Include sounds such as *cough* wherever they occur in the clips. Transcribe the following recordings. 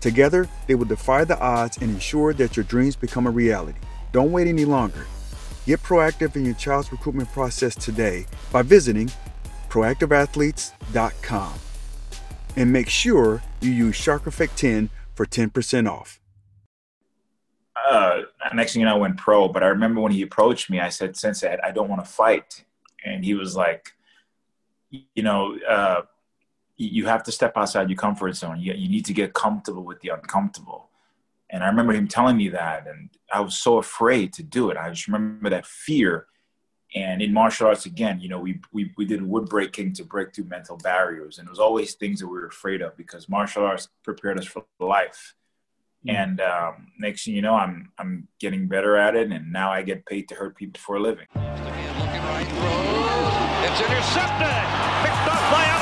Together, they will defy the odds and ensure that your dreams become a reality. Don't wait any longer. Get proactive in your child's recruitment process today by visiting proactiveathletes.com. And make sure you use Shark Effect 10 for 10% off. Uh, next thing you know, I went pro. But I remember when he approached me, I said, Sensei, I don't want to fight. And he was like, you know, uh, you have to step outside your comfort zone. You, you need to get comfortable with the uncomfortable. And I remember him telling me that, and I was so afraid to do it. I just remember that fear. And in martial arts, again, you know, we, we, we did wood breaking to break through mental barriers. And it was always things that we were afraid of because martial arts prepared us for life. Mm-hmm. And um, next thing you know, I'm, I'm getting better at it. And now I get paid to hurt people for a living. It's intercepted. Picked up by Alex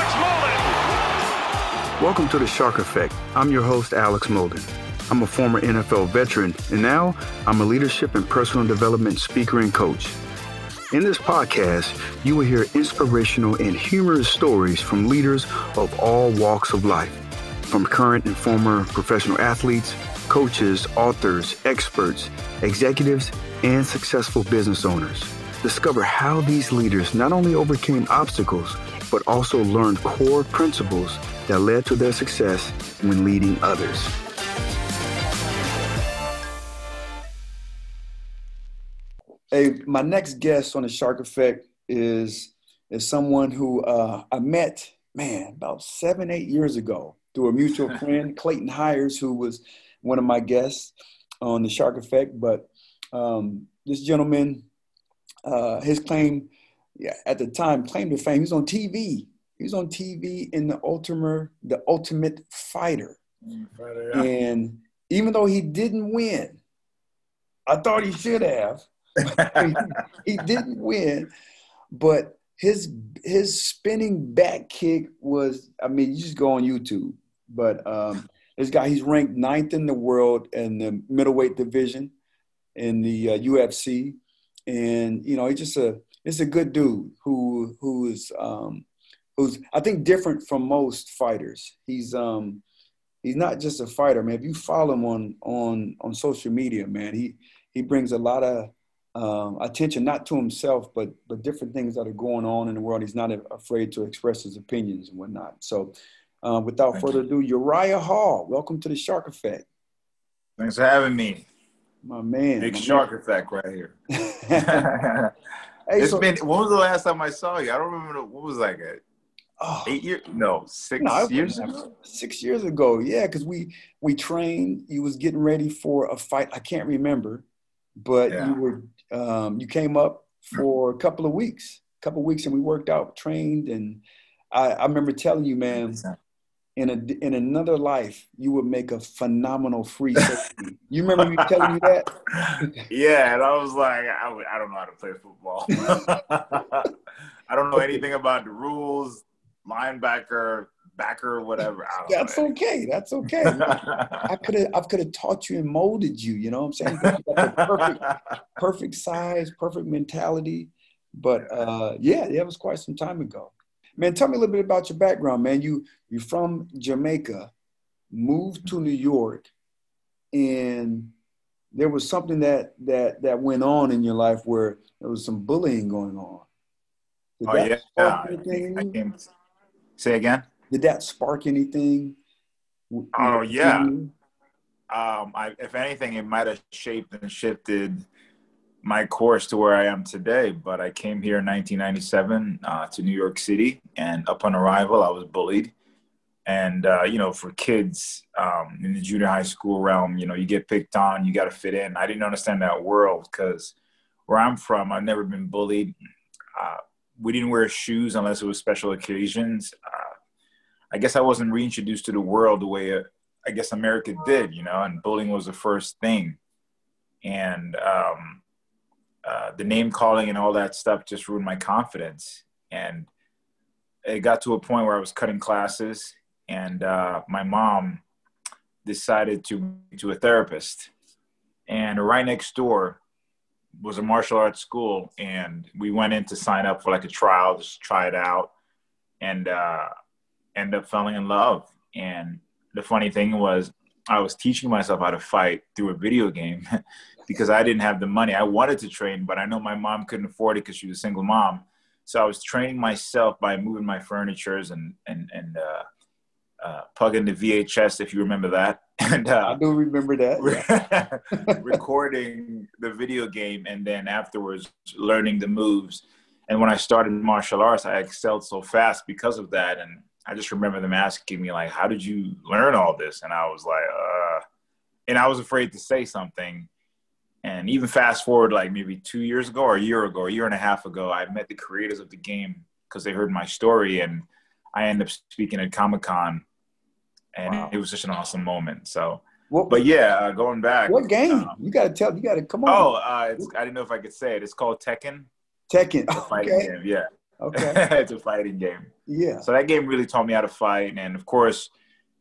Welcome to the Shark Effect. I'm your host, Alex Molden. I'm a former NFL veteran, and now I'm a leadership and personal development speaker and coach. In this podcast, you will hear inspirational and humorous stories from leaders of all walks of life, from current and former professional athletes, coaches, authors, experts, executives, and successful business owners. Discover how these leaders not only overcame obstacles, but also learned core principles that led to their success when leading others. Hey, my next guest on the Shark Effect is is someone who uh, I met, man, about seven, eight years ago through a mutual *laughs* friend, Clayton Hires, who was one of my guests on the Shark Effect. But um, this gentleman, uh, his claim, yeah, at the time, claim to fame, he was on TV he was on TV in the Ultimate, the Ultimate Fighter. Fighter yeah. And even though he didn't win, I thought he should have. he, *laughs* he didn't win, but his his spinning back kick was. I mean, you just go on YouTube. But um, this guy, he's ranked ninth in the world in the middleweight division in the uh, UFC, and you know, he's just a he's a good dude who who is um, who's I think different from most fighters. He's um he's not just a fighter, man. If you follow him on on on social media, man, he he brings a lot of um, attention not to himself, but but different things that are going on in the world. He's not afraid to express his opinions and whatnot. So, uh, without Thank further ado, Uriah Hall, welcome to the Shark Effect. Thanks for having me. My man. Big my Shark man. Effect right here. *laughs* *laughs* *laughs* hey, it's so, been. When was the last time I saw you? I don't remember. What was like a oh, eight years? No, six no, years ago. Six years ago, yeah, because we we trained. You was getting ready for a fight. I can't remember, but yeah. you were um, you came up for a couple of weeks, a couple of weeks, and we worked out, trained, and I, I remember telling you, man. In a in another life, you would make a phenomenal free safety. you remember me telling you that? *laughs* yeah, and I was like, I, I don't know how to play football. *laughs* I don't know anything about the rules linebacker, backer, whatever. That's know. okay. That's okay. I *laughs* could have I could have taught you and molded you. You know what I'm saying? perfect, perfect size, perfect mentality. But uh, yeah, that was quite some time ago. Man, tell me a little bit about your background, man. You you're from Jamaica, moved to New York, and there was something that that that went on in your life where there was some bullying going on. Did oh yeah, I, I came, say again. Did that spark anything? Oh yeah. Um, I, if anything, it might have shaped and shifted my course to where I am today. But I came here in 1997 uh, to New York City, and upon arrival, I was bullied. And uh, you know, for kids um, in the junior high school realm, you know, you get picked on, you got to fit in. I didn't understand that world because where I'm from, I've never been bullied. Uh, we didn't wear shoes unless it was special occasions. Uh, I guess I wasn't reintroduced to the world the way uh, I guess America did, you know, and bullying was the first thing. And um, uh, the name calling and all that stuff just ruined my confidence. And it got to a point where I was cutting classes, and uh, my mom decided to to a therapist. And right next door was a martial arts school, and we went in to sign up for like a trial, just try it out, and uh, end up falling in love. And the funny thing was, I was teaching myself how to fight through a video game. *laughs* because I didn't have the money. I wanted to train, but I know my mom couldn't afford it because she was a single mom. So I was training myself by moving my furnitures and and and uh, uh, plugging the VHS, if you remember that. *laughs* And uh, I do remember that. *laughs* recording the video game, and then afterwards learning the moves. And when I started martial arts, I excelled so fast because of that. And I just remember them asking me like, "How did you learn all this?" And I was like, "Uh," and I was afraid to say something and even fast forward like maybe two years ago or a year ago, a year and a half ago, I met the creators of the game because they heard my story and I ended up speaking at Comic Con and wow. it was just an awesome moment. So, what, but yeah, uh, going back. What game? Um, you got to tell, you got to come on. Oh, uh, I didn't know if I could say it. It's called Tekken. Tekken. Fighting okay. game. Yeah. Okay. *laughs* it's a fighting game. Yeah. So that game really taught me how to fight. And of course,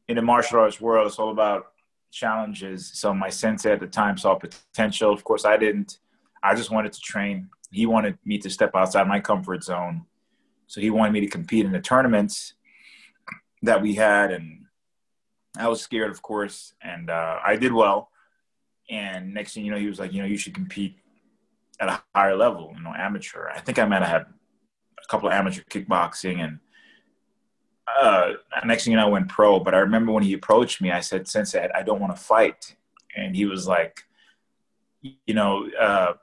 in the martial arts world, it's all about challenges. So my sensei at the time saw potential. Of course, I didn't. I just wanted to train. He wanted me to step outside my comfort zone. So he wanted me to compete in the tournaments that we had, and I was scared, of course, and uh, I did well. And next thing you know, he was like, you know, you should compete at a higher level, you know, amateur. I think I might have couple of amateur kickboxing and uh, next thing you know, I went pro. But I remember when he approached me, I said, Sensei, I don't want to fight. And he was like, you know, uh,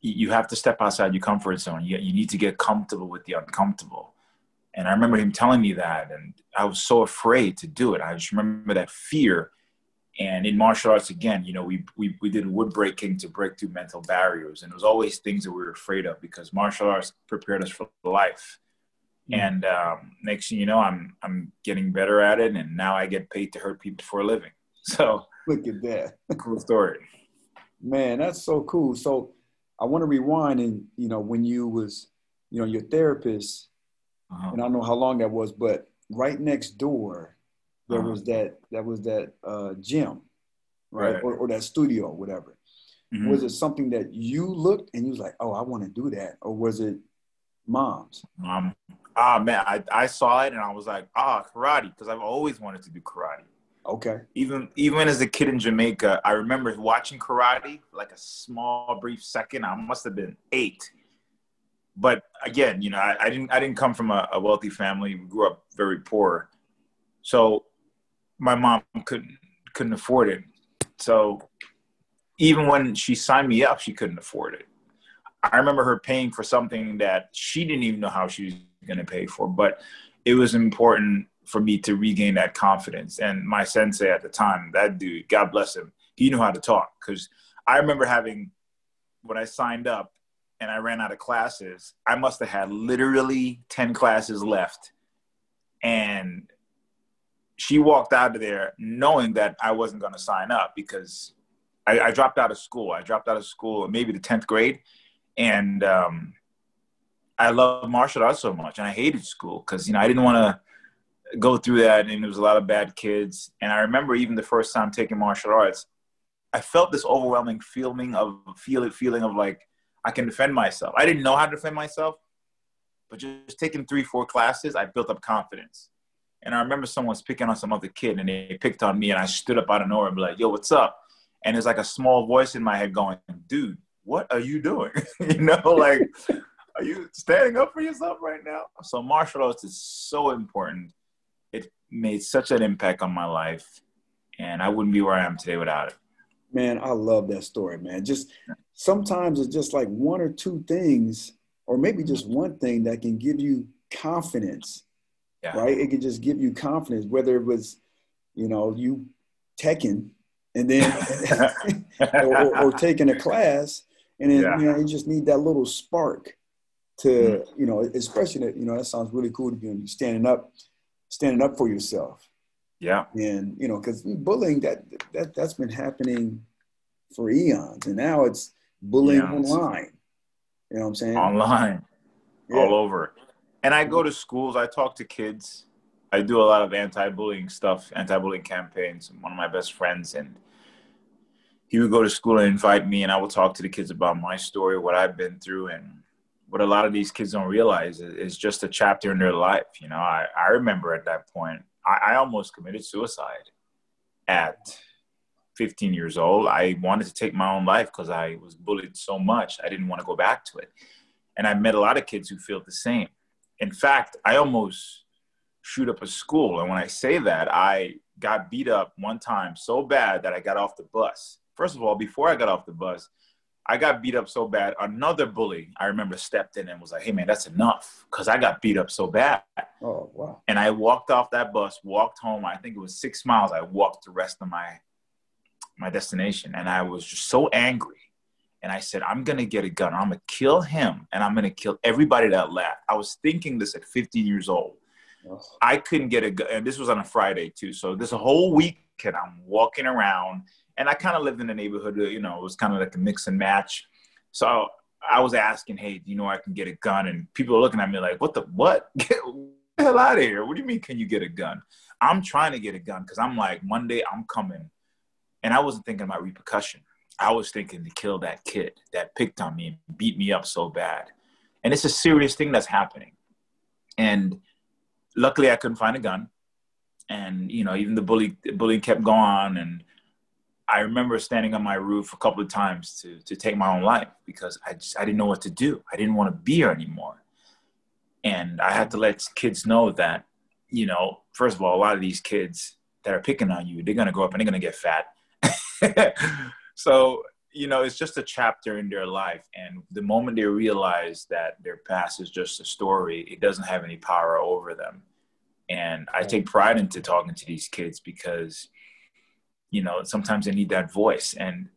you have to step outside your comfort zone. You, you need to get comfortable with the uncomfortable. And I remember him telling me that, and I was so afraid to do it. I just remember that fear. And in martial arts, again, you know, we, we, we did wood breaking to break through mental barriers. And it was always things that we were afraid of because martial arts prepared us for life. Mm-hmm. And um, next thing you know, I'm I'm getting better at it, and now I get paid to hurt people for a living. *laughs* So look at that, *laughs* cool story. Man, that's so cool. So I want to rewind, and you know, when you was, you know, your therapist, uh-huh. and I don't know how long that was, but right next door, there uh-huh. was that that was that uh, gym, right, right. Or, or, that studio, whatever. Mm-hmm. Was it something that you looked and you was like, oh, I want to do that, or was it mom's? Um, ah man, I, I saw it and I was like, ah, karate, because I've always wanted to do karate. Okay. Even even as a kid in Jamaica, I remember watching karate like a small brief second. I must have been eight. But again, you know, I, I didn't I didn't come from a, a, wealthy family. We grew up very poor. So my mom couldn't couldn't afford it. So even when she signed me up, she couldn't afford it. I remember her paying for something that she didn't even know how she was going to pay for. But it was important for me to regain that confidence. And my sensei at the time, that dude, God bless him, he knew how to talk. Because I remember having, when I signed up and I ran out of classes, I must have had literally 10 classes left. And she walked out of there knowing that I wasn't going to sign up because I, I, dropped out of school. I dropped out of school maybe the 10th grade. And um, I love martial arts so much, and I hated school because you know I didn't want to go through that, and there was a lot of bad kids. And I remember even the first time taking martial arts, I felt this overwhelming feeling of feel feeling of like I can defend myself. I didn't know how to defend myself, but just taking three, four classes, I built up confidence. And I remember someone was picking on some other kid and they picked on me and I stood up out of nowhere and be like, yo, what's up? And there's like a small voice in my head going, dude, what are you doing? *laughs* you know, *laughs* like, are you standing up for yourself right now? So martial arts is so important. It made such an impact on my life. And I wouldn't be where I am today without it. Man, I love that story, man. Just sometimes it's just like one or two things, or maybe just one thing that can give you confidence yeah. right? It could just give you confidence, whether it was, you know, you teching and then *laughs* or, or, taking a class, and then yeah. you know you just need that little spark to mm-hmm. you know, especially that you know that sounds really cool to be standing up, standing up for yourself. Yeah, and you know, because bullying that that that's been happening for eons, and now it's bullying eons. online. You know what I'm saying? Online, yeah. all over and I go to schools. I talk to kids. I do a lot of anti-bullying stuff, anti-bullying campaigns. One of my best friends, and he would go to school and invite me, and I would talk to the kids about my story, what I've been through, and what a lot of these kids don't realize is just a chapter in their life. You know, I, I remember at that point, I, I almost committed suicide at 15 years old. I wanted to take my own life because I was bullied so much. I didn't want to go back to it. And I met a lot of kids who feel the same in fact, I almost shoot up a school. And when I say that, I got beat up one time so bad that I got off the bus. First of all, before I got off the bus, I got beat up so bad. Another bully, I remember, stepped in and was like, "Hey, man, that's enough," because I got beat up so bad. Oh, wow! And I walked off that bus, walked home. I think it was six miles. I walked the rest of my my destination, and I was just so angry and I said, I'm gonna get a gun. I'm gonna kill him, and I'm gonna kill everybody that laughed. I was thinking this at 15 years old. I couldn't get a gun, and this was on a Friday too. So this whole weekend, I'm walking around, and I kind of lived in the neighborhood. Uh, you know, it was kind of like a mix and match. So I was asking, "Hey, do you know I can get a gun?" And people are looking at me like, "What the what? *laughs* Get the hell out of here! What do you mean? Can you get a gun?" I'm trying to get a gun because I'm like, Monday I'm coming, and I wasn't thinking about repercussion. I was thinking to kill that kid that picked on me and beat me up so bad. And it's a serious thing that's happening. And luckily I couldn't find a gun. And, you know, even the bully the bullying kept going. And I remember standing on my roof a couple of times to, to take my own life because I just I didn't know what to do. I didn't want to be here anymore. And I had to let kids know that, you know, first of all, a lot of these kids that are picking on you, they're gonna grow up and they're gonna get fat. *laughs* so you know it's just a chapter in their life and the moment they realize that their past is just a story it doesn't have any power over them. And i take pride into talking to these kids because you know sometimes they need that voice. And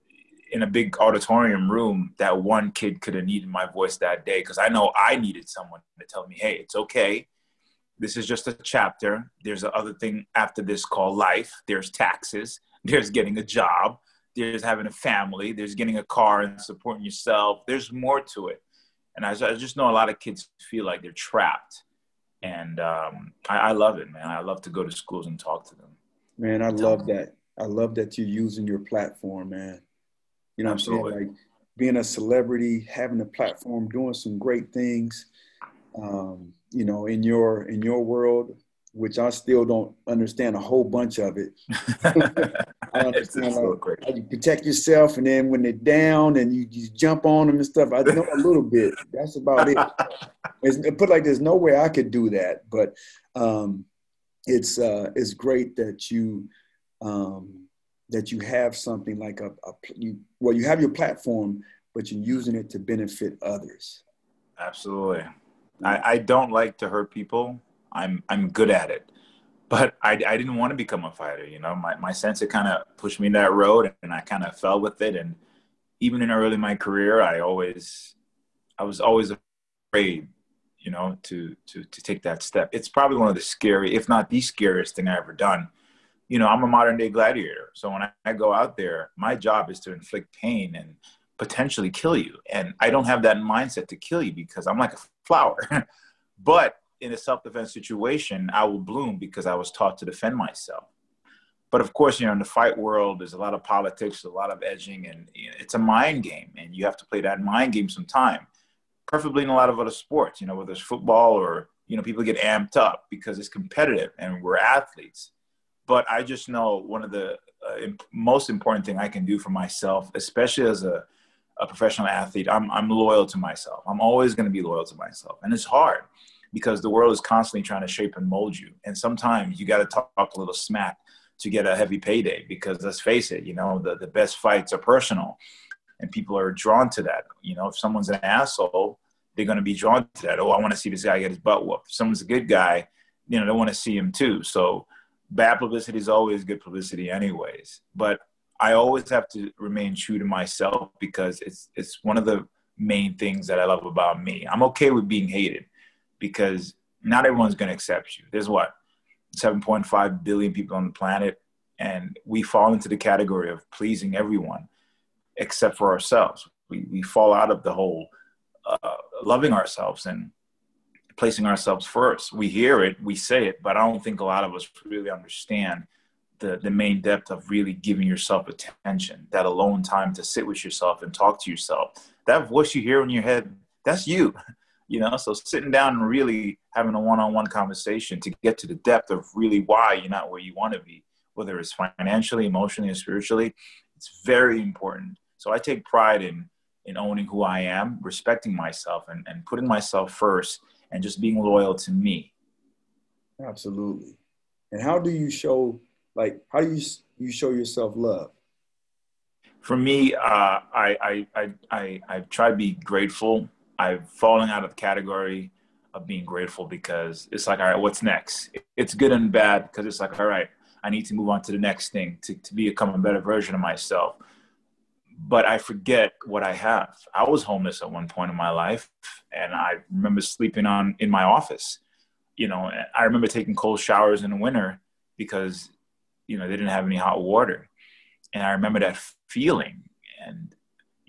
in a big auditorium room that one kid could have needed my voice that day because i know i needed someone to tell me hey it's okay. This is just a chapter. There's another thing after this called life. There's taxes. There's getting a job there's having a family, there's getting a car and supporting yourself. There's more to it. And I, I just know a lot of kids feel like they're trapped. And um, I, I, love it, man. I love to go to schools and talk to them. Man, I love that. I love that you're using your platform, man. You know Absolutely. what I'm saying? Like being a celebrity, having a platform, doing some great things. Um, you know, in your in your world, which I still don't understand a whole bunch of it. *laughs* I understand how you protect yourself, and then when they're down and you, you jump on them and stuff. I know a little bit. That's about it. *laughs* It's, put like there's no way I could do that, but um, it's uh, it's great that you um, that you have something like a, a you, well, you have your platform, but you're using it to benefit others. Absolutely. I, I don't like to hurt people I'm I'm good at it. But I, I didn't want to become a fighter. You know, my my sensei kind of pushed me that road, and I kind of fell with it. And even in early my career, I always I was always afraid, you know, to to to take that step. It's probably one of the scary, if not the scariest thing I ever done. You know, I'm a modern day gladiator, so when I, I go out there, my job is to inflict pain and potentially kill you. And I don't have that mindset to kill you because I'm like a flower. *laughs* but in a self-defense situation, I will bloom because I was taught to defend myself. But of course, you know, in the fight world, there's a lot of politics, a lot of edging, and it's a mind game, and you have to play that mind game sometime. Preferably in a lot of other sports, you know, whether it's football or you know, people get amped up because it's competitive and we're athletes. But I just know one of the uh, imp- most important thing I can do for myself, especially as a, a professional athlete, I'm, I'm loyal to myself. I'm always going to be loyal to myself. And it's hard because the world is constantly trying to shape and mold you. And sometimes you got to talk a little smack to get a heavy payday because let's face it, you know, the, the best fights are personal and people are drawn to that. You know, if someone's an asshole, they're going to be drawn to that. Oh, I want to see this guy get his butt whooped. If someone's a good guy, you know, they want to see him too. So bad publicity is always good publicity, anyways. But I always have to remain true to myself because it's it's one of the main things that I love about me. I'm okay with being hated because not everyone's going to accept you. There's what 7.5 billion people on the planet, and we fall into the category of pleasing everyone except for ourselves. We we fall out of the whole uh, loving ourselves and placing ourselves first. We hear it, we say it, but I don't think a lot of us really understand the, the main depth of really giving yourself attention, that alone time to sit with yourself and talk to yourself. That voice you hear in your head, that's you. *laughs* You know, so sitting down and really having a one-on-one conversation to get to the depth of really why you're not where you want to be, whether it's financially, emotionally, or spiritually, it's very important. So I take pride in in owning who I am, respecting myself, and, and putting myself first, and just being loyal to me. Absolutely. And how do you show, like, how do you you show yourself love? For me, uh, I, I I I I try to be grateful. I've fallen out of the category of being grateful because it's like, all right, what's next? It's good and bad because it's like, all right, I need to move on to the next thing to, to become a better version of myself but I forget what I have. I was homeless at one point in my life, and I remember sleeping on in my office. You know, I remember taking cold showers in the winter because you know they didn't have any hot water, and I remember that feeling. And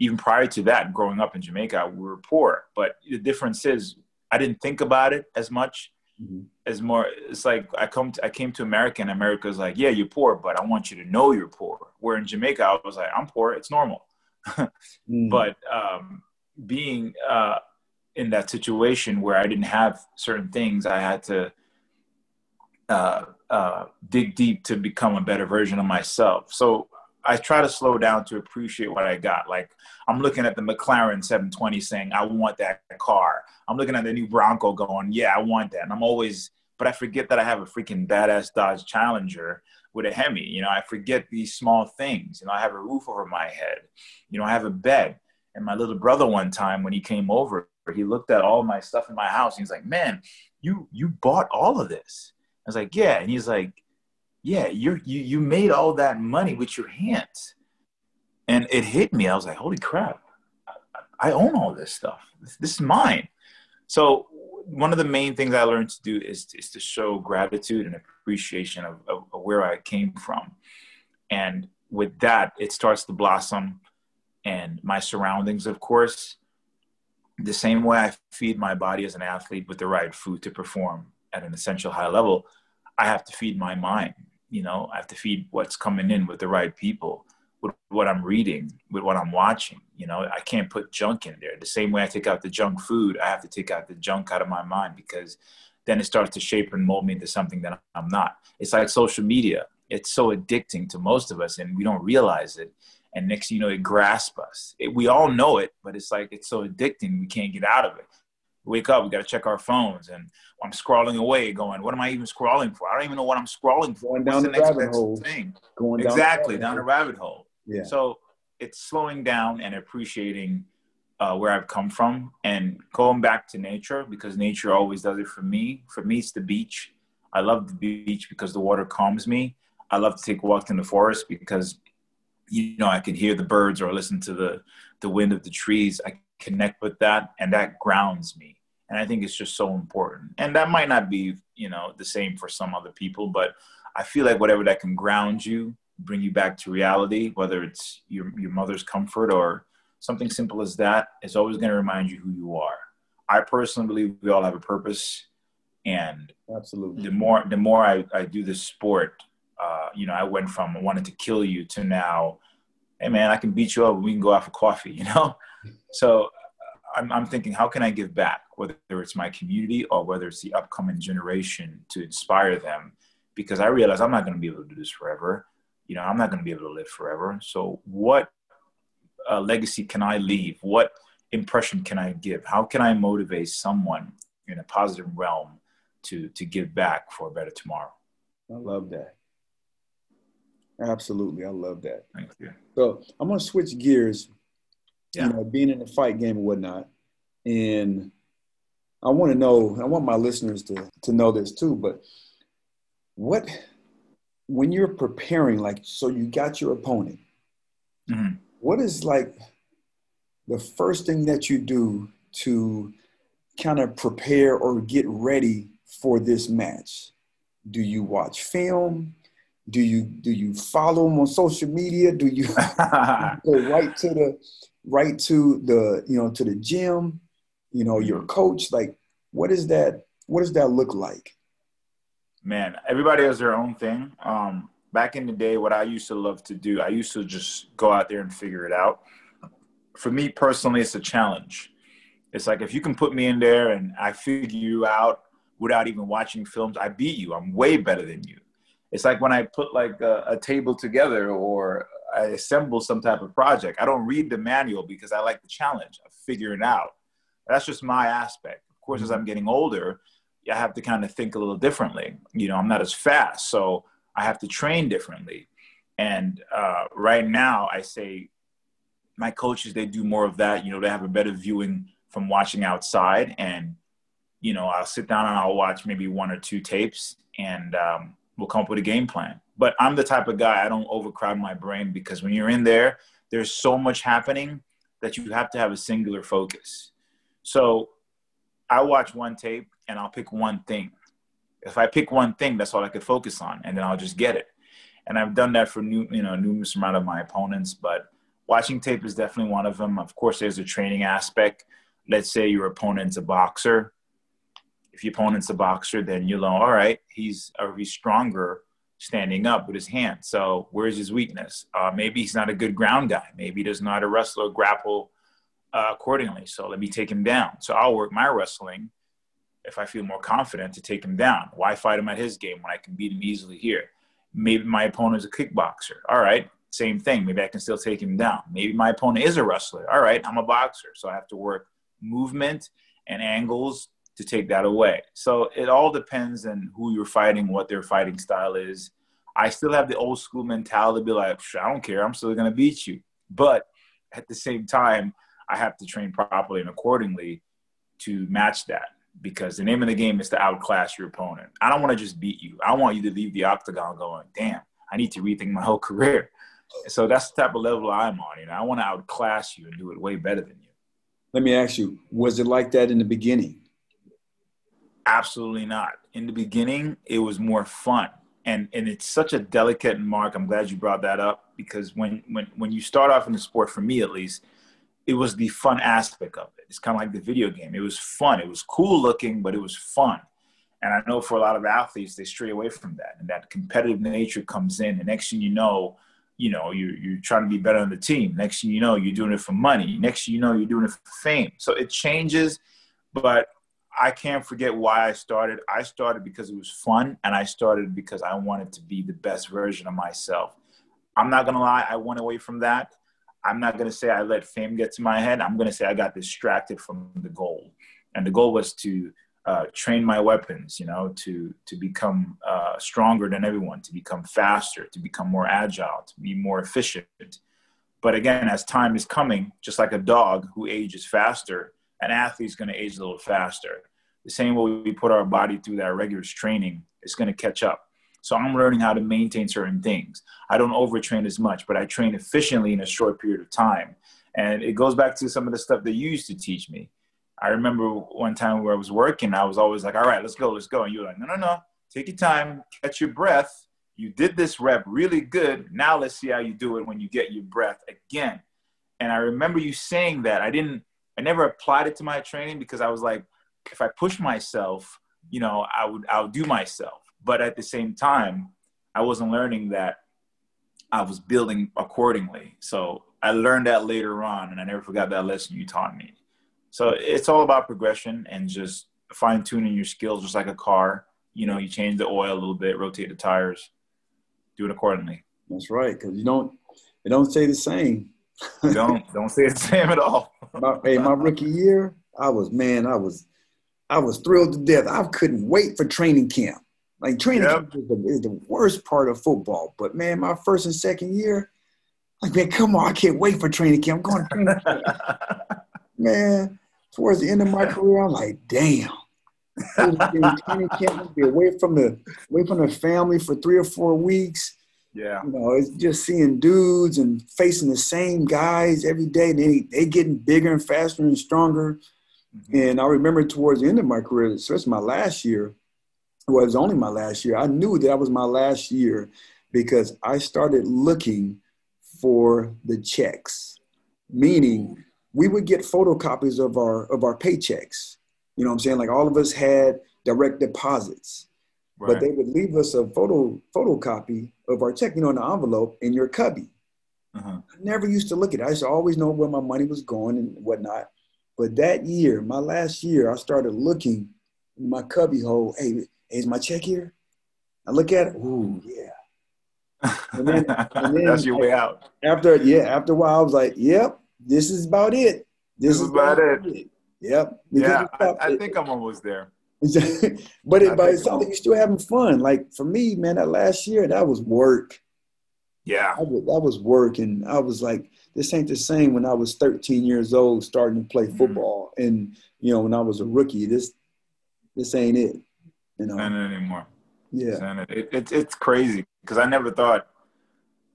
even prior to that, growing up in Jamaica, we were poor. But the difference is, I didn't think about it as much. Mm-hmm. As more, it's like I come, to, I came to America, and America's like, yeah, you're poor, but I want you to know you're poor. Where in Jamaica, I was like, I'm poor, it's normal *laughs* mm. But um, being uh, in that situation where I didn't have certain things, I had to uh, uh, dig deep to become a better version of myself. So I try to slow down to appreciate what I got. Like I'm looking at the McLaren 720 saying, I want that car. I'm looking at the new Bronco going, yeah, I want that. And I'm always, but I forget that I have a freaking badass Dodge Challenger with a Hemi. You know, I forget these small things. You know, I have a roof over my head. You know, I have a bed. And my little brother one time when he came over, he looked at all my stuff in my house. And he's like, "Man, you you bought all of this." I was like, "Yeah." And he's like, "Yeah, you you you made all that money with your hands." And it hit me. I was like, "Holy crap! I, I own all this stuff. This, this is mine." So one of the main things I learned to do is, is to show gratitude and appreciation of, of, of, where I came from. And with that, it starts to blossom. And my surroundings, of course, the same way I feed my body as an athlete with the right food to perform at an essential high level, I have to feed my mind. You know, I have to feed what's coming in with the right people with what I'm reading, with what I'm watching. You know, I can't put junk in there. The same way I take out the junk food, I have to take out the junk out of my mind because then it starts to shape and mold me into something that I'm not. It's like social media. It's so addicting to most of us and we don't realize it. And next you know, it grasps us. It, we all know it, but it's like it's so addicting we can't get out of it. Wake up, we got to check our phones, and I'm scrolling away, going, "What am I even scrolling for? I don't even know what I'm scrolling for." Going down What's the, the rabbit hole. Thing? Going exactly down the rabbit hole. Yeah. So it's slowing down and appreciating uh, where I've come from and going back to nature because nature always does it for me. For me, it's the beach. I love the beach because the water calms me. I love to take walks in the forest because, you know, I can hear the birds or listen to the, the wind of the trees. I connect with that and that grounds me. And I think it's just so important. And that might not be, you know, the same for some other people, but I feel like whatever that can ground you bring you back to reality, whether it's your, your mother's comfort or something simple as that, is always going to remind you who you are. I personally believe we all have a purpose. And absolutely, the more the more I, I do this sport, Uh, you know, I went from wanting to kill you to now, hey man, I can beat you up. We can go out for coffee. *laughs* You know, so I'm, I'm thinking, how can I give back, whether it's my community or whether it's the upcoming generation to inspire them? Because I realize I'm not going to be able to do this forever. You know, I'm not going to be able to live forever. So, what uh, legacy can I leave? What impression can I give? How can I motivate someone in a positive realm to to give back for a better tomorrow? I love that. Absolutely, I love that. Thank you. So I'm gonna switch gears yeah. you know, being in the fight game and whatnot. And I want to know, I want my listeners to, to know this too, but what, when you're preparing, like, so you got your opponent, mm-hmm. what is like the first thing that you do to kind of prepare or get ready for this match? Do you watch film? Do you do you follow them on social media? Do you *laughs* *laughs* go right to the right to the you know to the gym you know your coach? Like what is that what does that look like? Man everybody has their own thing. Um back in the day what i used to love to do i used to just go out there and figure it out. For me personally it's a challenge. It's like if you can put me in there and i figure you out without even watching films i beat you. I'm way better than you it's like when i put like a, a table together or I assemble some type of project. I don't read the manual because I like the challenge of figuring out. That's just my aspect. Of course, as mm-hmm. I'm getting older, I have to kind of think a little differently. You know, I'm not as fast, so I have to train differently. And uh, right now, I say my coaches they do more of that. You know, they have a better viewing from watching outside, and you know, I'll sit down and I'll watch maybe one or two tapes, and um, we'll come up with a game plan but I'm the type of guy I don't overcrowd my brain because when you're in there, there's so much happening that you have to have a singular focus. So I watch one tape and I'll pick one thing. If I pick one thing, that's all I could focus on, and then I'll just get it. And I've done that for new, you know, numerous amount of my opponents. But watching tape is definitely one of them. Of course, there's a training aspect. Let's say your opponent's a boxer. If your opponent's a boxer, then you know, all right, he's or he's stronger standing up with his hands. So where's his weakness? Uh, maybe he's not a good ground guy. Maybe he does not a wrestler grapple uh, accordingly. So let me take him down. So I'll work my wrestling if I feel more confident to take him down. Why fight him at his game when I can beat him easily here? Maybe my opponent is a kickboxer. All right, same thing. Maybe I can still take him down. Maybe my opponent is a wrestler. All right, I'm a boxer. So I have to work movement and angles to take that away. So it all depends on who you're fighting, what their fighting style is. I still have the old school mentality be like, I don't care, I'm still gonna beat you. But at the same time, I have to train properly and accordingly to match that because the name of the game is to outclass your opponent. I don't want to just beat you. I want you to leave the octagon going, damn, I need to rethink my *laughs* whole career. So that's the type of level I'm on. You know, I want to outclass you and do it way better than you. Let me ask you, was it like that in the beginning? Absolutely not. In the beginning, it was more fun. And and it's such a delicate mark. I'm glad you brought that up because when when when you start off in the sport, for me at least, it was the fun aspect of it. It's kind of like the video game. It was fun. It was cool looking, but it was fun. And I know for a lot of athletes, they stray away from that, and that competitive nature comes in. And next thing you know, you know you're, you're trying to be better on the team. Next thing you know, you're doing it for money. Next thing you know, you're doing it for fame. So it changes, but I can't forget why I started. I started because it was fun, and I started because I wanted to be the best version of myself. I'm not gonna lie, I went away from that. I'm not gonna say I let fame get to my head. I'm gonna say I got distracted from the goal, and the goal was to uh, train my weapons. You know, to to become uh, stronger than everyone, to become faster, to become more agile, to be more efficient. But again, as time is coming, just like a dog who ages faster, an athlete's going to age a little faster. The same way we put our body through that rigorous training, it's going to catch up. So I'm learning how to maintain certain things. I don't overtrain as much, but I train efficiently in a short period of time. And it goes back to some of the stuff that you used to teach me. I remember one time where I was working, I was always like, all right, let's go, let's go. And you were like, no, no, no, take your time, catch your breath. You did this rep really good. Now let's see how you do it when you get your breath again. And I remember you saying that. I didn't I never applied it to my training because I was like, if I push myself, you know, I would outdo myself. But at the same time, I wasn't learning that I was building accordingly. So I learned that later on, and I never forgot that lesson you taught me. So it's all about progression and just fine tuning your skills, just like a car. You know, you change the oil a little bit, rotate the tires, do it accordingly. That's right, because you don't it don't stay the same. don't don't stay the same at all. my, hey, my rookie year, I was man, I was I was thrilled to death. I couldn't wait for training camp. Like training yep. camp is the, is the, worst part of football. But man, my first and second year, like man, come on, I can't wait for training camp. I'm going to training camp. *laughs* man, towards the end of my career, I'm like, damn. training camp, be away from the away from the family for three or four weeks. Yeah. You know, it's just seeing dudes and facing the same guys every day. They they getting bigger and faster and stronger. Mm-hmm. And I remember towards the end of my career, especially my last year, well, it was only my last year. I knew that was my last year because I started looking for the checks, meaning we would get photocopies of our of our paychecks. You know what I'm saying? Like all of us had direct deposits. Right. But they would leave us a photo photocopy of our check, you know, in the envelope in your cubby. Uh-huh. I never used to look at it. I used to always know where my money was going and whatnot. But that year, my last year, I started looking in my cubby hole. Hey, is my check here? I look at it. Ooh, yeah. And then, and *laughs* then That's your way out. After, yeah, after a while, I was like, yep, this is about it. This, this is about, about it. it. Yep. yeah, I, I, think I'm almost there. *laughs* but it, but it's something you're still having fun. Like for me, man, that last year, that was work. Yeah. I was, that was work. And I was like, this ain't the same when I was 13 years old starting to play mm-hmm. football. Mm-hmm. And, you know, when I was a rookie, this this ain't it. You know? Not anymore. Yeah. It, it, it's crazy because I never thought,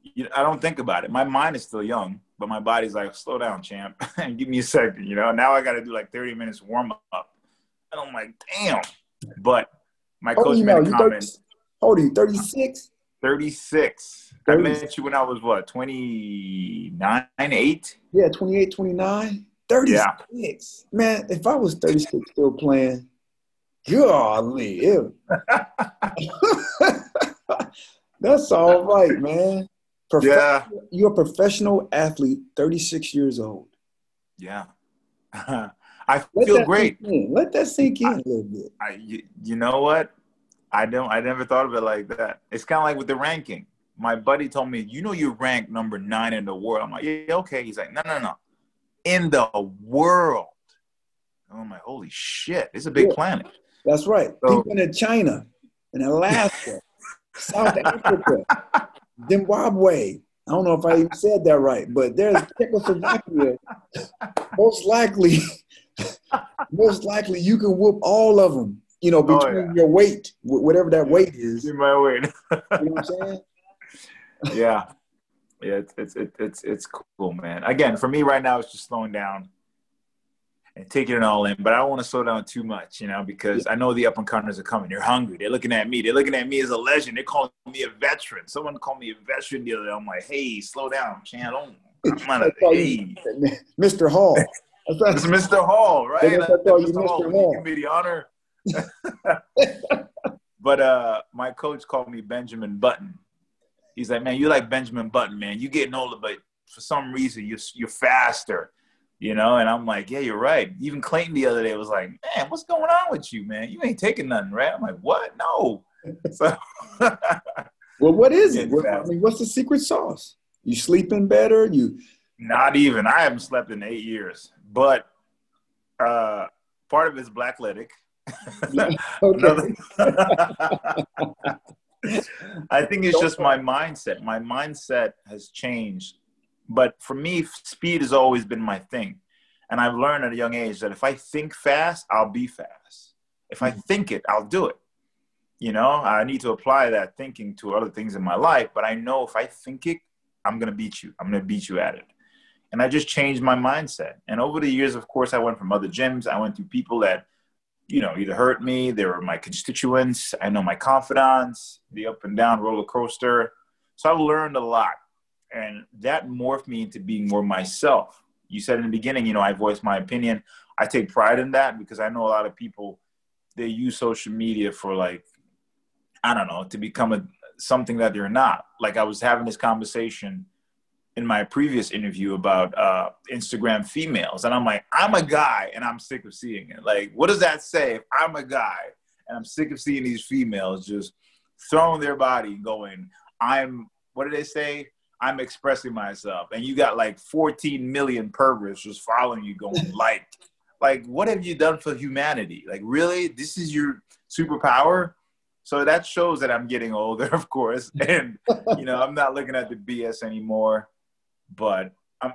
you know, I don't think about it. My mind is still young, but my body's like, slow down, champ, and *laughs* give me a second. You know, now I got to do like 30 minutes warm up. And I'm like, damn. But my oh, coach made a comment. 30, how old are you? 36? 36. 30. I met you when I was what, 29, 8? Yeah, 28, 29. 36. Yeah. Man, if I was 36 still playing, golly. *laughs* That's all right, man. Profe- yeah. You're a professional athlete, 36 years old. Yeah. *laughs* I feel great. Let that sink in I, a little bit. I, you, you know what? I don't. I never thought of it like that. It's kind of like with the ranking. My buddy told me, "You know, you're ranked number nine in the world." I'm like, "Yeah, okay." He's like, "No, no, no, in the world." I'm like, "Holy shit! It's a big yeah, planet." That's right. So, People in China, in Alaska, *laughs* South Africa, Zimbabwe, I don't know if I even said that right, but there's Czechoslovakia. most likely, *laughs* most likely you can whoop all of them. You know, between oh, yeah. your weight, whatever that weight is. In my weight. you know what I'm saying? *laughs* *laughs* yeah, yeah, it's it's it's it's cool, man. Again, for me right now, it's just slowing down and taking it all in. But I don't want to slow down too much, you know, because yeah. I know the up and comers are coming. They're hungry. They're looking at me. They're looking at me as a legend. They're calling me a veteran. Someone called me a veteran the other day. I'm like, hey, slow down, Chan. I'm not a, hey. Mr. Hall. *laughs* It's Mr. Hall, right? I Mr. Mr. Hall. Hall. Give me the honor. *laughs* but uh, my coach called me Benjamin Button. He's like, man, you like Benjamin Button, man. You getting older, but for some reason you're you're faster you know, and I'm like, yeah, you're right. Even Clayton the other day was like, man, what's going on with you, man? You ain't taking nothing, right? I'm like, what? No. *laughs* So, *laughs* well, what is it? What, I mean, what's the secret sauce? You sleeping better? You not even. I haven't slept in eight years, but uh, part of it's blackletic. *laughs* *laughs* I think it's just my mindset. My mindset has changed but for me, speed has always been my thing. And I've learned at a young age that if I think fast, I'll be fast. If I mm-hmm. think it, I'll do it. You know, I need to apply that thinking to other things in my life, but I know if I think it, I'm going to beat you. I'm going to beat you at it. And I just changed my mindset. And over the years, of course, I went from other gyms. I went to people that, you know, either hurt me, they were my constituents. I know my confidants, the up and down roller coaster. So I've learned a lot and that morphed me into being more myself. You said in the beginning, you know, I voice my opinion. I take pride in that because I know a lot of people they use social media for like I don't know to become a something that they're not. Like I was having this conversation in my previous interview about uh, Instagram females, and I'm like, I'm a guy, and I'm sick of seeing it. Like, what does that say? If I'm a guy, and I'm sick of seeing these females just throwing their body, going, I'm. What do they say? I'm expressing myself, and you got like 14 million perverts just following you, going *laughs* like, like, what have you done for humanity? Like, really, this is your superpower? So that shows that I'm getting older, *laughs* of course, *laughs* and you know I'm not looking at the BS anymore. But I,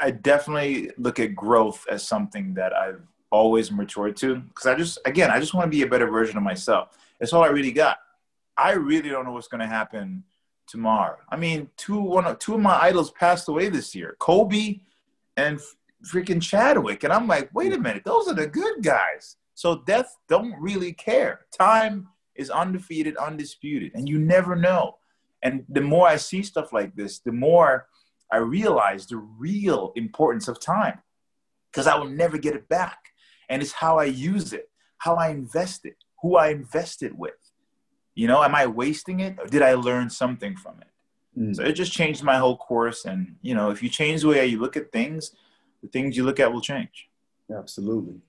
I definitely look at growth as something that I've always matured to because I just, again, I just want to be a better version of myself. That's all I really got. I really don't know what's going to happen tomorrow. I mean, two one two of my idols passed away this year, Kobe and freaking Chadwick, and I'm like, wait a mm. minute, those are the good guys. So death don't really care. Time is undefeated, undisputed, and you never know. And the more I see stuff like this, the more I realize the real importance of time because I will never get it back. And it's how I use it, how I invest it, who I invest it with. You know, am I wasting it or did I learn something from it? Mm. So it just changed my whole course. And, you know, if you change the way you look at things, the things you look at will change. Absolutely.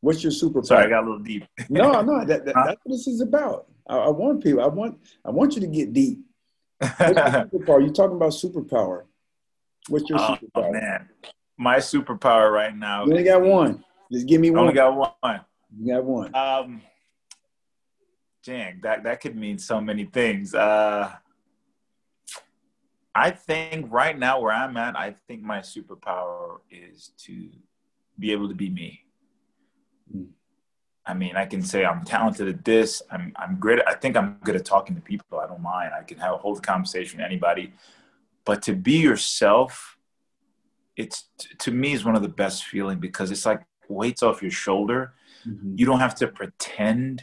What's your superpower? Sorry, I got a little deep. no, no, that, that, *laughs* that's what this is about. I, I, want people. I want. I want you to get deep. *laughs* superpower? You talking about superpower? What's your oh, superpower? man, my superpower right now. You only got one. Just give me one. I only got one. You got one. Um, dang, that that could mean so many things. Uh, I think right now where I'm at, I think my superpower is to be able to be me. I mean, I can say I'm talented at this. I'm I'm great. I think I'm good at talking to people. I don't mind. I can have a whole conversation with anybody. But to be yourself, it's to me is one of the best feeling because it's like weights off your shoulder. Mm-hmm. You don't have to pretend,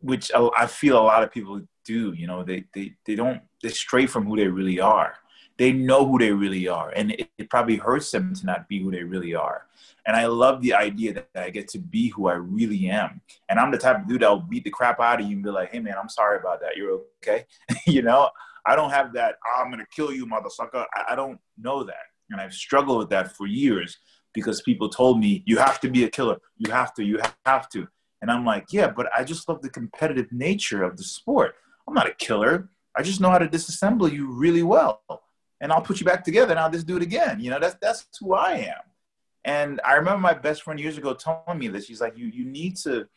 which I feel a lot of people do. You know, they they they don't they stray from who they really are. They know who they really are, and it, it probably hurts them to not be who they really are. And I love the idea that I get to be who I really am. And I'm the type of dude that will beat the crap out of you and be like, hey, man, I'm sorry about that. You're okay. *laughs* you know, I don't have that, oh, I'm to kill you, mother sucker. I, I don't know that. And I've struggled with that for years because people told me, you have to be a killer. You have to, you have to. And I'm like, yeah, but I just love the competitive nature of the sport. I'm not a killer. I just know how to disassemble you really well. And I'll put you back together and I'll just do it again. You know, that's, that's who I am. And I remember my best friend years ago telling me this. She's like, you, you need to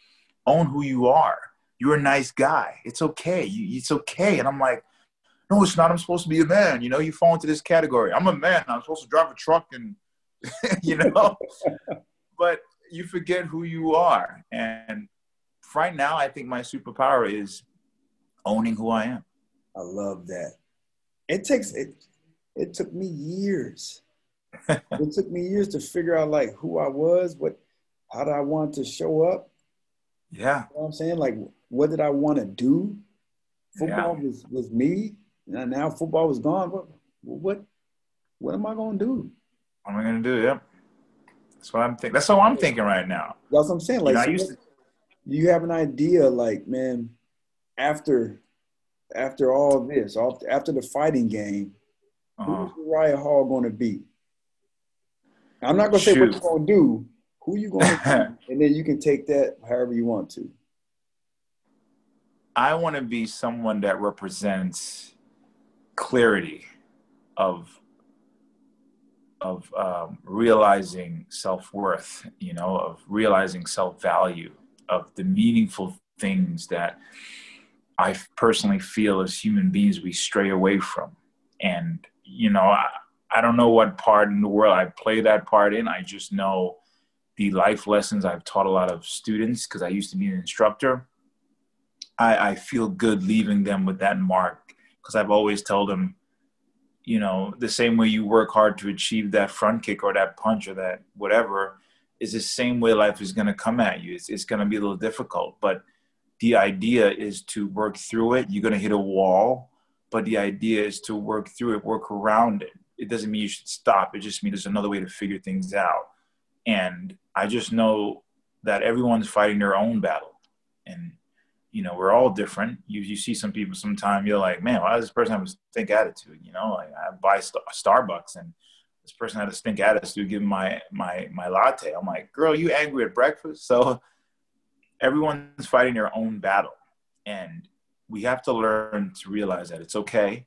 own who you are. You're a nice guy. It's okay. You, it's okay. And I'm like, no, it's not. I'm supposed to be a man. You know, you fall into this category. I'm a man. I'm supposed to drive a truck and, *laughs* you know, *laughs* but you forget who you are. And right now, I think my superpower is owning who I am. I love that. It takes, it, it took me years *laughs* it took me years to figure out like who I was, what, how did I want to show up. Yeah. You know I'm saying? Like, what did I want to do? Football yeah. was, was me. And now football was gone. What, what, what am I going to do? What am I going to do? Yep. That's what I'm thinking. That's what I'm thinking right now. That's what I'm saying. Like, you, know, so used to- you have an idea, like, man, after, after all this, after the fighting game, uh-huh. who's Uriah Hall going to be? I'm not gonna say what you're gonna do. Who are you gonna *laughs* do, and then you can take that however you want to. I want to be someone that represents clarity of of um, realizing self worth. You know, of realizing self value, of the meaningful things that I personally feel as human beings we stray away from, and you know. I, I don't know what part in the world I play that part in. I just know the life lessons I've taught a lot of students because I used to be an instructor. I, I feel good leaving them with that mark because I've always told them, you know, the same way you work hard to achieve that front kick or that punch or that whatever is the same way life is going to come at you. It's, it's going to be a little difficult, but the idea is to work through it. You're going to hit a wall, but the idea is to work through it, work around it it doesn't mean you should stop. It just means there's another way to figure things out. And I just know that everyone's fighting their own battle. And, you know, we're all different. You you see some people sometime you're like, man, why does this person have a stink attitude? You know, like I buy Star- Starbucks and this person had a stink attitude giving my my my latte. I'm like, girl, you angry at breakfast? So everyone's fighting their own battle, and we have to learn to realize that it's okay.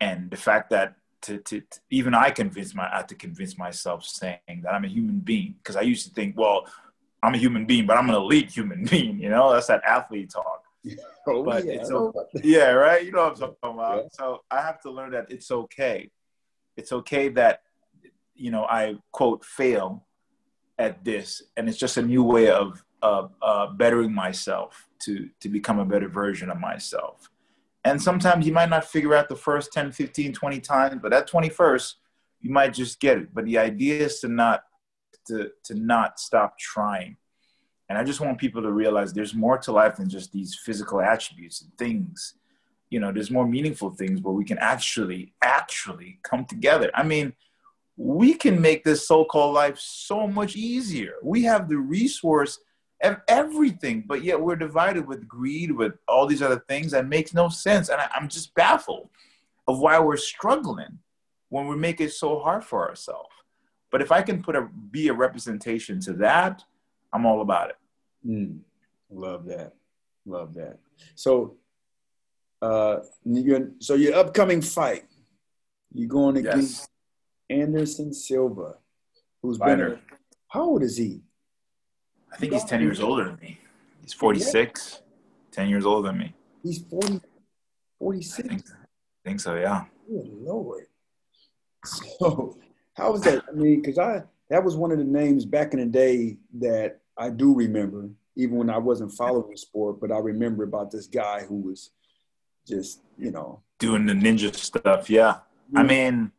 And the fact that to, to, to even I convince my I have to convince myself saying that I'm a human being because I used to think, well, I'm a human being, but I'm an elite human *laughs* being. You know, that's that athlete talk. *laughs* Oh, but yeah, it's okay. *laughs* yeah, right. You know what I'm talking about. Yeah. So I have to learn that it's okay. It's okay that you know I quote fail at this, and it's just a new way of uh, uh, bettering myself to to become a better version of myself. And sometimes you might not figure out the first 10, 15, 20 times, but at 21st, you might just get it. But the idea is to not to to not stop trying. And I just want people to realize there's more to life than just these physical attributes and things. You know, there's more meaningful things where we can actually, actually come together. I mean, we can make this so-called life so much easier. We have the resource everything, but yet we're divided with greed, with all these other things that makes no sense. And I, I'm just baffled of why we're struggling when we make it so hard for ourselves. But if I can put a be a representation to that, I'm all about it. Mm, love that. Love that. So, uh, you're, so your upcoming fight, you're going against yes. Anderson Silva, who's Fighter. been. A, how old is he? I think he's 10 years older than me. He's 46, 10 years older than me. He's 40, 46? I think, I think so, yeah. Good Lord. So, how was that? I mean, because I that was one of the names back in the day that I do remember, even when I wasn't following sport, but I remember about this guy who was just, you know, doing the ninja stuff. Yeah. I mean,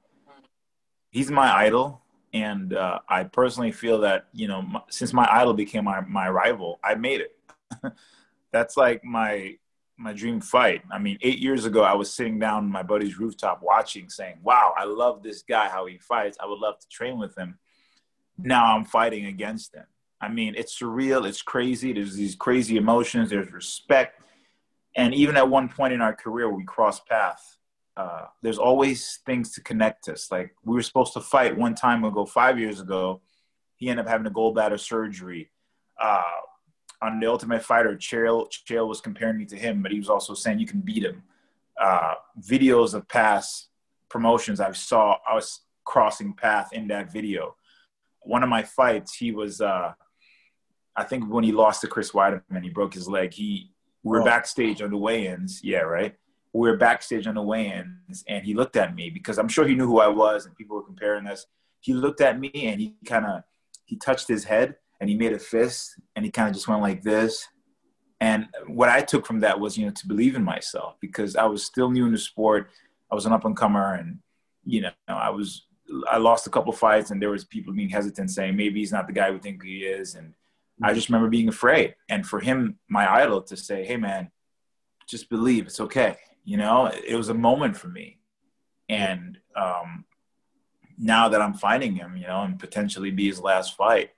he's my idol. And uh, I personally feel that, you know, since my idol became my, my rival, I made it. *laughs* That's like my my dream fight. I mean, eight years ago, I was sitting down my buddy's rooftop watching, saying, Wow, I love this guy, how he fights. I would love to train with him. Now I'm fighting against him. I mean, it's surreal, it's crazy. There's these crazy emotions, there's respect. And even at one point in our career, we crossed paths. Uh, there's always things to connect us. Like we were supposed to fight one time ago, five years ago. He ended up having a gallbladder surgery. Uh, on the Ultimate Fighter, Chael, Chael was comparing me to him, but he was also saying you can beat him. Uh, videos of past promotions I saw, I was crossing path in that video. One of my fights, he was uh, I think when he lost to Chris Weidman, he broke his leg. He we are oh. backstage on the weigh-ins. Yeah, right. We are backstage on the weigh-ins, and he looked at me because I'm sure he knew who I was, and people were comparing us. He looked at me and he kind of he touched his head and he made a fist and he kind of just went like this. And what I took from that was, you know, to believe in myself because I was still new in the sport. I was an up and comer, and you know, I was I lost a couple fights, and there was people being hesitant, saying maybe he's not the guy we think he is, and I just remember being afraid. And for him, my idol, to say, hey, man, just believe it's okay. You know, it was a moment for me. And um, now that I'm fighting him, you know, and potentially be his last fight,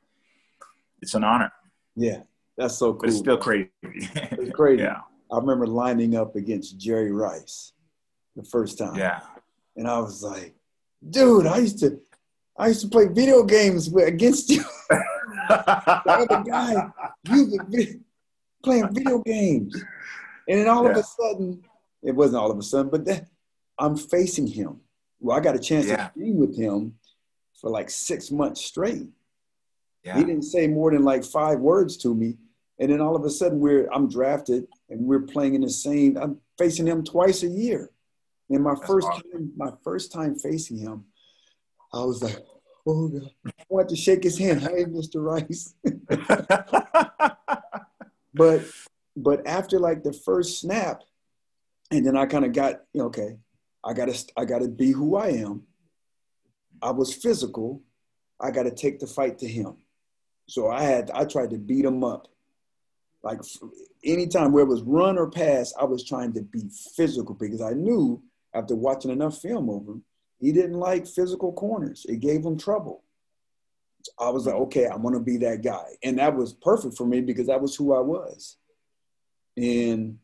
it's an honor. Yeah, that's so cool. But it's still crazy. it's crazy. yeah. I remember lining up against Jerry Rice the first time. Yeah. And I was like, dude, I used to I used to play video games with, against you. *laughs* the other guy, you playing video games. And then all yeah. of a sudden, it wasn't all of a sudden, but then I'm facing him. Well, I got a chance yeah. to be with him for like six months straight. Yeah. He didn't say more than like five words to me. And then all of a sudden we're I'm drafted and we're playing in the same I'm facing him twice a year. And my That's first awesome. time, my first time facing him, I was like, oh God. I wanted to shake his hand. Hey, Mr. Rice. *laughs* but but after like the first snap, and then I kind of got, okay, I gotta I gotta be who I am. I was physical. I gotta take the fight to him. So I had I tried to beat him up. Like anytime where it was run or pass, I was trying to be physical because I knew after watching enough film of him he didn't like physical corners. It gave him trouble. I was like, okay, I'm gonna be that guy. And that was perfect for me because that was who I was. and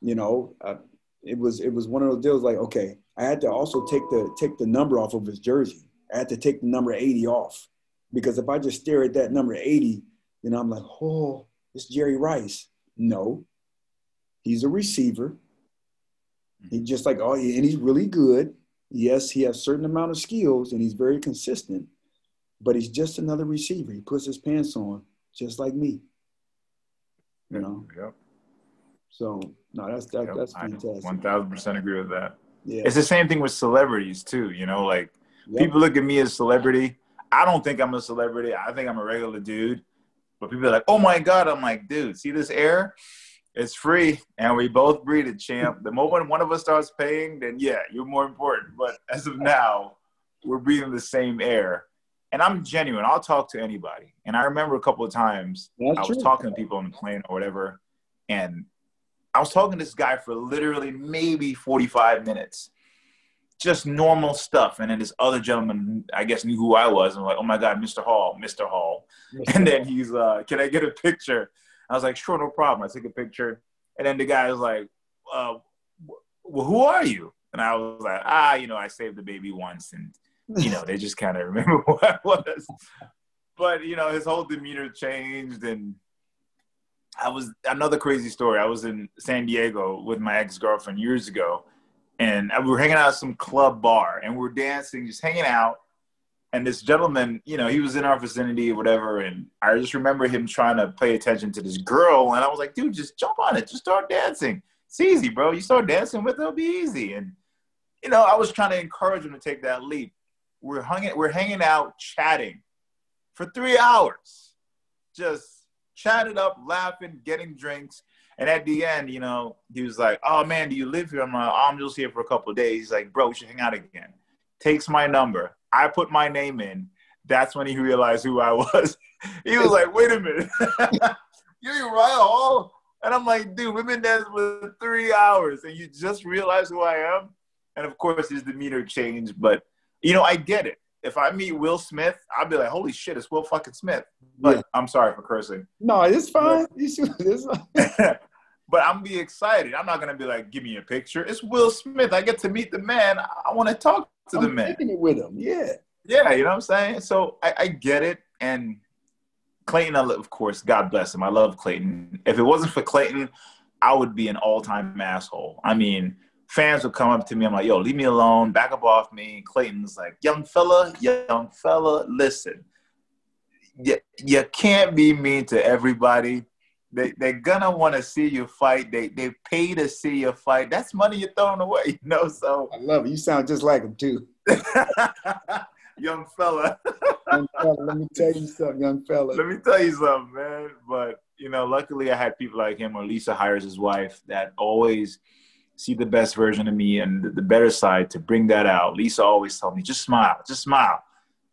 you know, uh, it was it was one of those deals like, okay, I had to also take the take the number off of his jersey. I had to take the number 80 off because if I just stare at that number 80, then I'm like, oh, it's Jerry Rice. No, he's a receiver. He's mm-hmm. just like, oh, and he's really good. Yes, he has certain amount of skills and he's very consistent, but he's just another receiver. He puts his pants on just like me. You know. Yep. So no, that's that, yep. that's fantastic. One thousand percent agree with that. Yeah. It's the same thing with celebrities too. You know, like yep. people look at me as celebrity. I don't think I'm a celebrity. I think I'm a regular dude. But people are like, "Oh my god!" I'm like, "Dude, see this air? It's free, and we both breathe it, champ. The moment one of us starts paying, then yeah, you're more important. But as of now, we're breathing the same air." And I'm genuine. I'll talk to anybody. And I remember a couple of times That's I was true. talking to people on the plane or whatever, and I was talking to this guy for literally maybe 45 minutes. Just normal stuff. And then this other gentleman, I guess, knew who I was. I'm like, oh my God, Mr. Hall, Mr. Hall. And then he's uh, can I get a picture? I was like, sure, no problem. I took a picture. And then the guy was like, uh, well, who are you? And I was like, ah, you know, I saved the baby once. And, you know, they just kind of *laughs* remember who I was. But, you know, his whole demeanor changed and I was another crazy story. I was in San Diego with my ex girlfriend years ago, and we were hanging out at some club bar, and we are dancing, just hanging out. And this gentleman, you know, he was in our vicinity or whatever, and I just remember him trying to pay attention to this girl, and I was like, dude, just jump on it, just start dancing. It's easy, bro. You start dancing with it, it'll be easy. And you know, I was trying to encourage him to take that leap. We're hanging, we're hanging out, chatting for three hours, just chatted up, laughing, getting drinks. And at the end, you know, he was like, "Oh man, do you live here?" I'm like, oh, "I'm just here for a couple days." He's like, "Bro, we should hang out again." Takes my number. I put my name in. That's when he realized who I was. *laughs* he was like, "Wait a minute, *laughs* you're Uriah Hall?" And I'm like, "Dude, we've been dancing for three hours, and you just realized who I am." And of course, his demeanor changed, but you know, I get it if I meet Will Smith, I'll be like, holy shit, it's Will fucking Smith. But yeah. I'm sorry for cursing. No, it's fine. *laughs* *laughs* but I'm be excited. I'm not gonna be like, give me a picture. It's Will Smith. I get to meet the man. I want to talk to I'm the man. It with him. Yeah. Yeah, you know what I'm saying. So I, I get it. And Clayton, of course, God bless him. I love Clayton. If it wasn't for Clayton, I would be an all-time asshole. I mean, fans would come up to me. I'm like, yo, leave me alone, back up off me. Clayton's like, young fella, young fella, listen. You, you can't be mean to everybody. They, they're gonna want to see you fight. They they pay to see you fight. That's money you're throwing away, *laughs* you know. So I love it. You sound just like him too. *laughs* young fella. young fella. Let me tell you something, young fella. Let me tell you something, man. But you know, luckily I had people like him or Lisa Hires his wife that always see the best version of me and the better side to bring that out. Lisa always told me, just smile, just smile.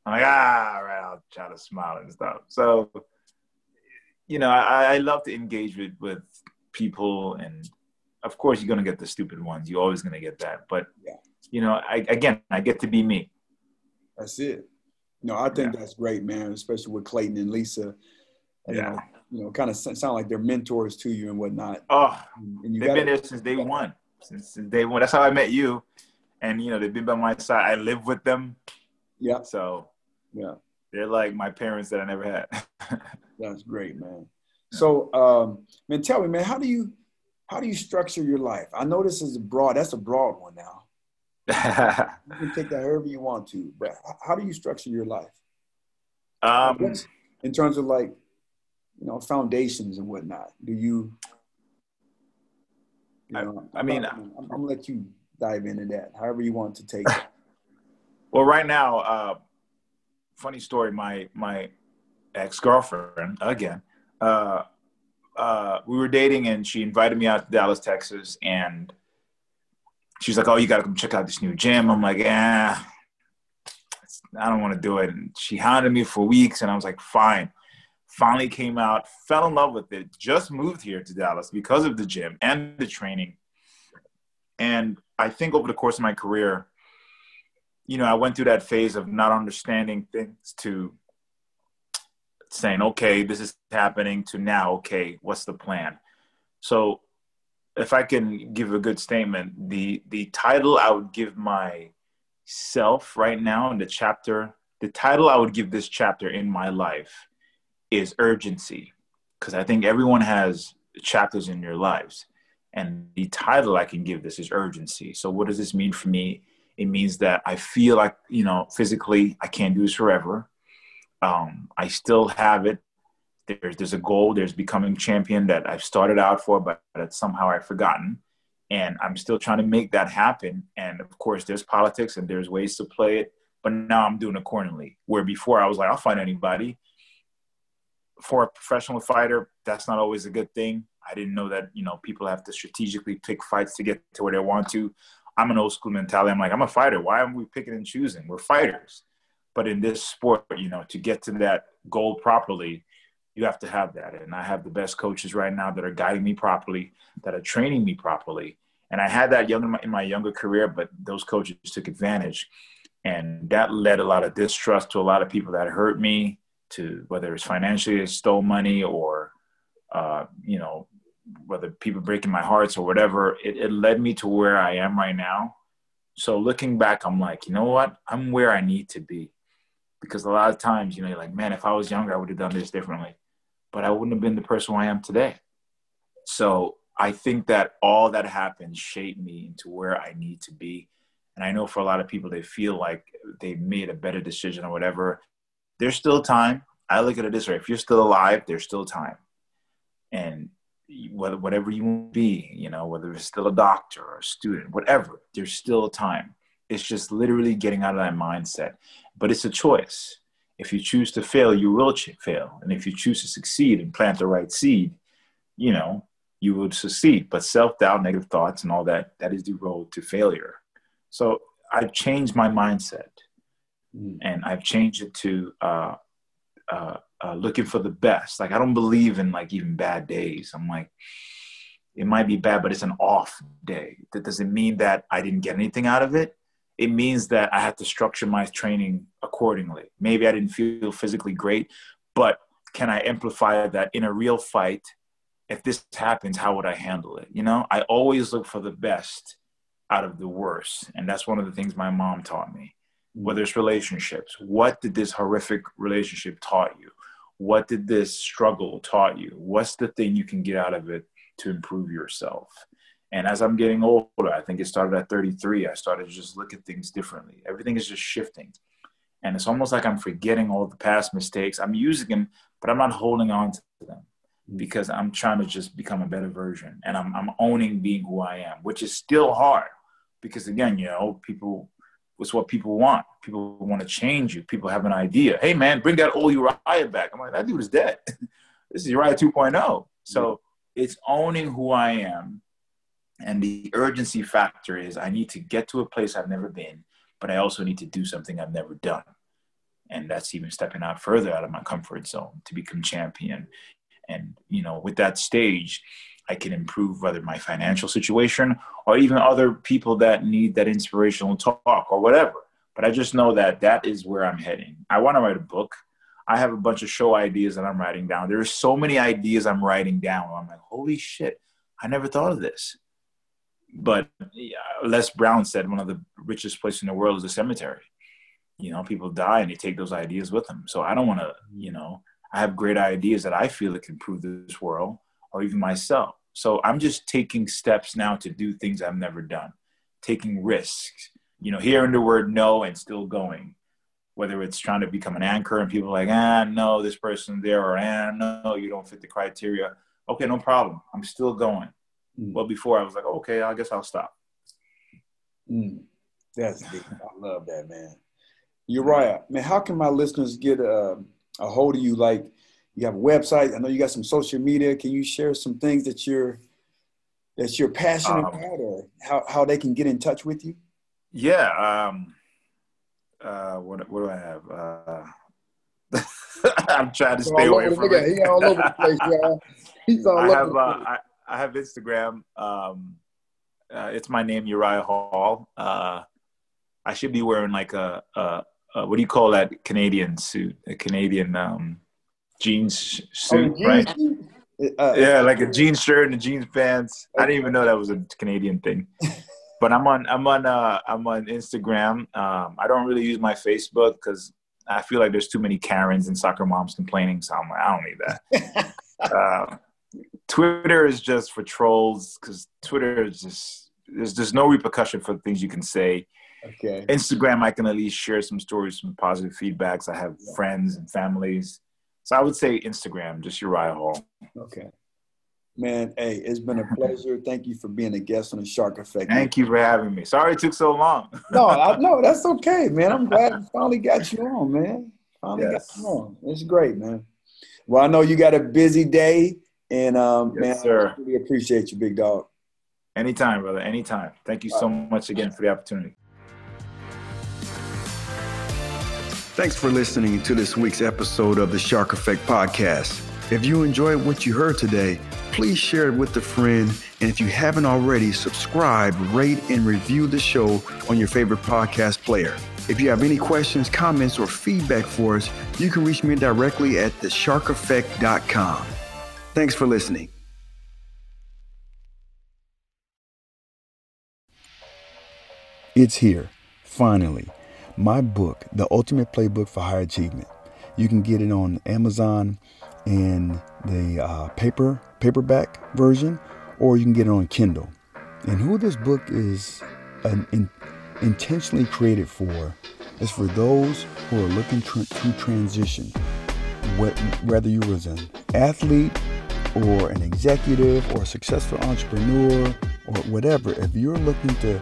I'm like, ah, all right, I'll try to smile and stuff. So, you know, I, I love to engage with, with people and of course you're going to get the stupid ones. You're always going to get that. But, yeah. you know, I, again, I get to be me. That's it. No, I think yeah. that's great, man, especially with Clayton and Lisa. You yeah. Know, you know, kind of sound like they're mentors to you and whatnot. Oh, and you they've gotta, been there since day one since day one. That's how I met you, and you know they've been by my side. I live with them. Yeah. So yeah, they're like my parents that I never had. *laughs* That's great, man. So, um, man, tell me, man, how do you how do you structure your life? I know this is a broad. That's a broad one now. *laughs* you can take that however you want to, but how do you structure your life? Um, in terms of like, you know, foundations and whatnot. Do you you know, I, I mean, I'm, I'm, gonna let you dive into that, however you want to take it. *laughs* well, right now, uh, funny story. My my ex girlfriend again. Uh, uh, we were dating, and she invited me out to Dallas, Texas, and she's like, "Oh, you got to come check out this new gym." I'm like, "Yeah, I don't want to do it." And she hounded me for weeks, and I was like, "Fine." Finally came out, fell in love with it, just moved here to Dallas because of the gym and the training. And I think over the course of my career, you know, I went through that phase of not understanding things to saying, okay, this is happening to now, okay, what's the plan? So if I can give a good statement, the the title I would give myself right now in the chapter, the title I would give this chapter in my life is urgency, because I think everyone has chapters in your lives, and the title I can give this is urgency. So what does this mean for me? It means that I feel like you know physically I can't do this forever. Um, I still have it. There's there's a goal. There's becoming champion that i've started out for but that somehow i've forgotten. And i'm still trying to make that happen. And of course there's politics and there's ways to play it. But now i'm doing accordingly. Where before i was like i'll find anybody for a professional fighter that's not always a good thing. I didn't know that you know people have to strategically pick fights to get to where they want to. I'm an old school mentality. I'm like i'm a fighter. Why are we picking and choosing? We're fighters. But in this sport you know to get to that goal properly you have to have that. And I have the best coaches right now that are guiding me properly, that are training me properly. And I had that young in my, in my younger career, but those coaches took advantage. And that led a lot of distrust to a lot of people that hurt me, to whether it's financially, stole money, or, uh, you know, whether people breaking my hearts or whatever. It, it led me to where I am right now. So looking back, I'm like, you know what? I'm where I need to be because a lot of times, you know, you're like, man, if I was younger, I would have done this differently but I wouldn't have been the person I am today. So I think that all that happened shaped me into where I need to be. And I know for a lot of people, they feel like they made a better decision or whatever. There's still time. I look at it this way: if you're still alive, there's still time. And whatever you want to be, you know, whether it's still a doctor or a student, whatever, there's still time. It's just literally getting out of that mindset. But it's a choice. If you choose to fail, you will fail. And if you choose to succeed and plant the right seed, you know, you will succeed. But self doubt, negative thoughts, and all that, that is the road to failure. So I've changed my mindset mm. and I've changed it to uh, uh, uh, looking for the best. Like, I don't believe in like even bad days. I'm like, it might be bad, but it's an off day. That doesn't mean that I didn't get anything out of it it means that I have to structure my training accordingly. Maybe I didn't feel physically great, but can I amplify that in a real fight? If this happens, how would I handle it? You know, I always look for the best out of the worst. And that's one of the things my mom taught me. Whether it's relationships, what did this horrific relationship taught you? What did this struggle taught you? What's the thing you can get out of it to improve yourself? And as I'm getting older, I think it started at 33, I started to just look at things differently. Everything is just shifting. And it's almost like I'm forgetting all the past mistakes. I'm using them, but I'm not holding on to them because I'm trying to just become a better version. And I'm, I'm owning being who I am, which is still hard because, again, you know, people, it's what people want. People want to change you. People have an idea. Hey, man, bring that old Uriah back. I'm like, that dude is dead. *laughs* this is Uriah 2.0. So it's owning who I am and the urgency factor is I need to get to a place I've never been, but I also need to do something I've never done. And that's even stepping out further out of my comfort zone to become champion. And, you know, with that stage, I can improve whether my financial situation or even other people that need that inspirational talk or whatever. But I just know that that is where I'm heading. I want to write a book. I have a bunch of show ideas that I'm writing down. There are so many ideas I'm writing down. I'm like, holy shit, I never thought of this but Les Brown said one of the richest places in the world is a cemetery. You know, people die and they take those ideas with them. So I don't want to, you know, I have great ideas that I feel that can improve this world or even myself. So I'm just taking steps now to do things I've never done, taking risks, you know, hearing the word no and still going. Whether it's trying to become an anchor and people like, ah, no, this person's there, or ah, no, you don't fit the criteria. Okay, no problem. I'm still going Mm. Well, before I was like, okay, I guess I'll stop. Mm. That's big. *laughs* I love that, man. Uriah, man, how can my listeners get a, a hold of you? Like, you have a website. I know you got some social media. Can you share some things that you're that you're passionate um, about, or how, how they can get in touch with you? Yeah. Um, uh, what what do I have? Uh, *laughs* I'm trying to stay away from it. He all over the place, *laughs* y'all. He's all I over have, uh, I, I have Instagram. Um, uh, it's my name, Uriah Hall. Uh, I should be wearing like a, a, a, what do you call that Canadian suit? A Canadian um, jeans suit, oh, right? Uh, yeah, like a jeans shirt and a jeans pants. I didn't even know that was a Canadian thing. *laughs* but I'm on I'm on uh, I'm on Instagram. Um, I don't really use my Facebook because I feel like there's too many Karens and soccer moms complaining. So I'm like, I don't need that. uh, *laughs* Twitter is just for trolls because Twitter is just there's there's no repercussion for the things you can say. Okay. Instagram, I can at least share some stories, some positive feedbacks. I have friends and families. So I would say Instagram, just Uriah Hall. Okay. Man, hey, it's been a pleasure. *laughs* Thank you for being a guest on the Shark Effect. Thank you for having me. Sorry it took so long. *laughs* no, I, no, that's okay, man. I'm glad I *laughs* finally got you on, man. Finally yes. got you on. It's great, man. Well, I know you got a busy day, and um, yes, man, sir. I really appreciate you, big dog. Anytime, brother. Anytime. Thank you so much again for the opportunity. Thanks for listening to this week's episode of the Shark Effect Podcast. If you enjoyed what you heard today, please share it with a friend. And if you haven't already, subscribe, rate, and review the show on your favorite podcast player. If you have any questions, comments, or feedback for us, you can reach me directly at thesharkeffect.com. Thanks for listening. It's here, finally my book, The Ultimate Playbook for High Achievement. You can get it on Amazon in the uh, paper paperback version, or you can get it on Kindle. And who this book is an, in, intentionally created for is for those who are looking tr- to transition, whether you was an athlete or an executive or a successful entrepreneur or whatever. If you're looking to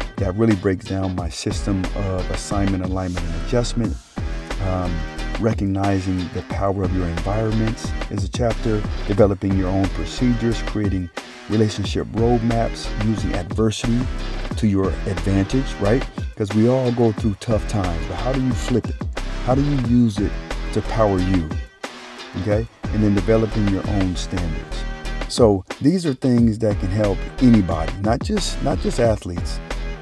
that really breaks down my system of assignment, alignment, and adjustment um, recognizing the power of your environments is a chapter. Developing your own procedures, creating relationship roadmaps, using adversity to your advantage, right? Because we all go through tough times, but how do you flip it? How do you use it to power you? Okay? And then developing your own standards. So these are things that can help anybody, not just not just athletes.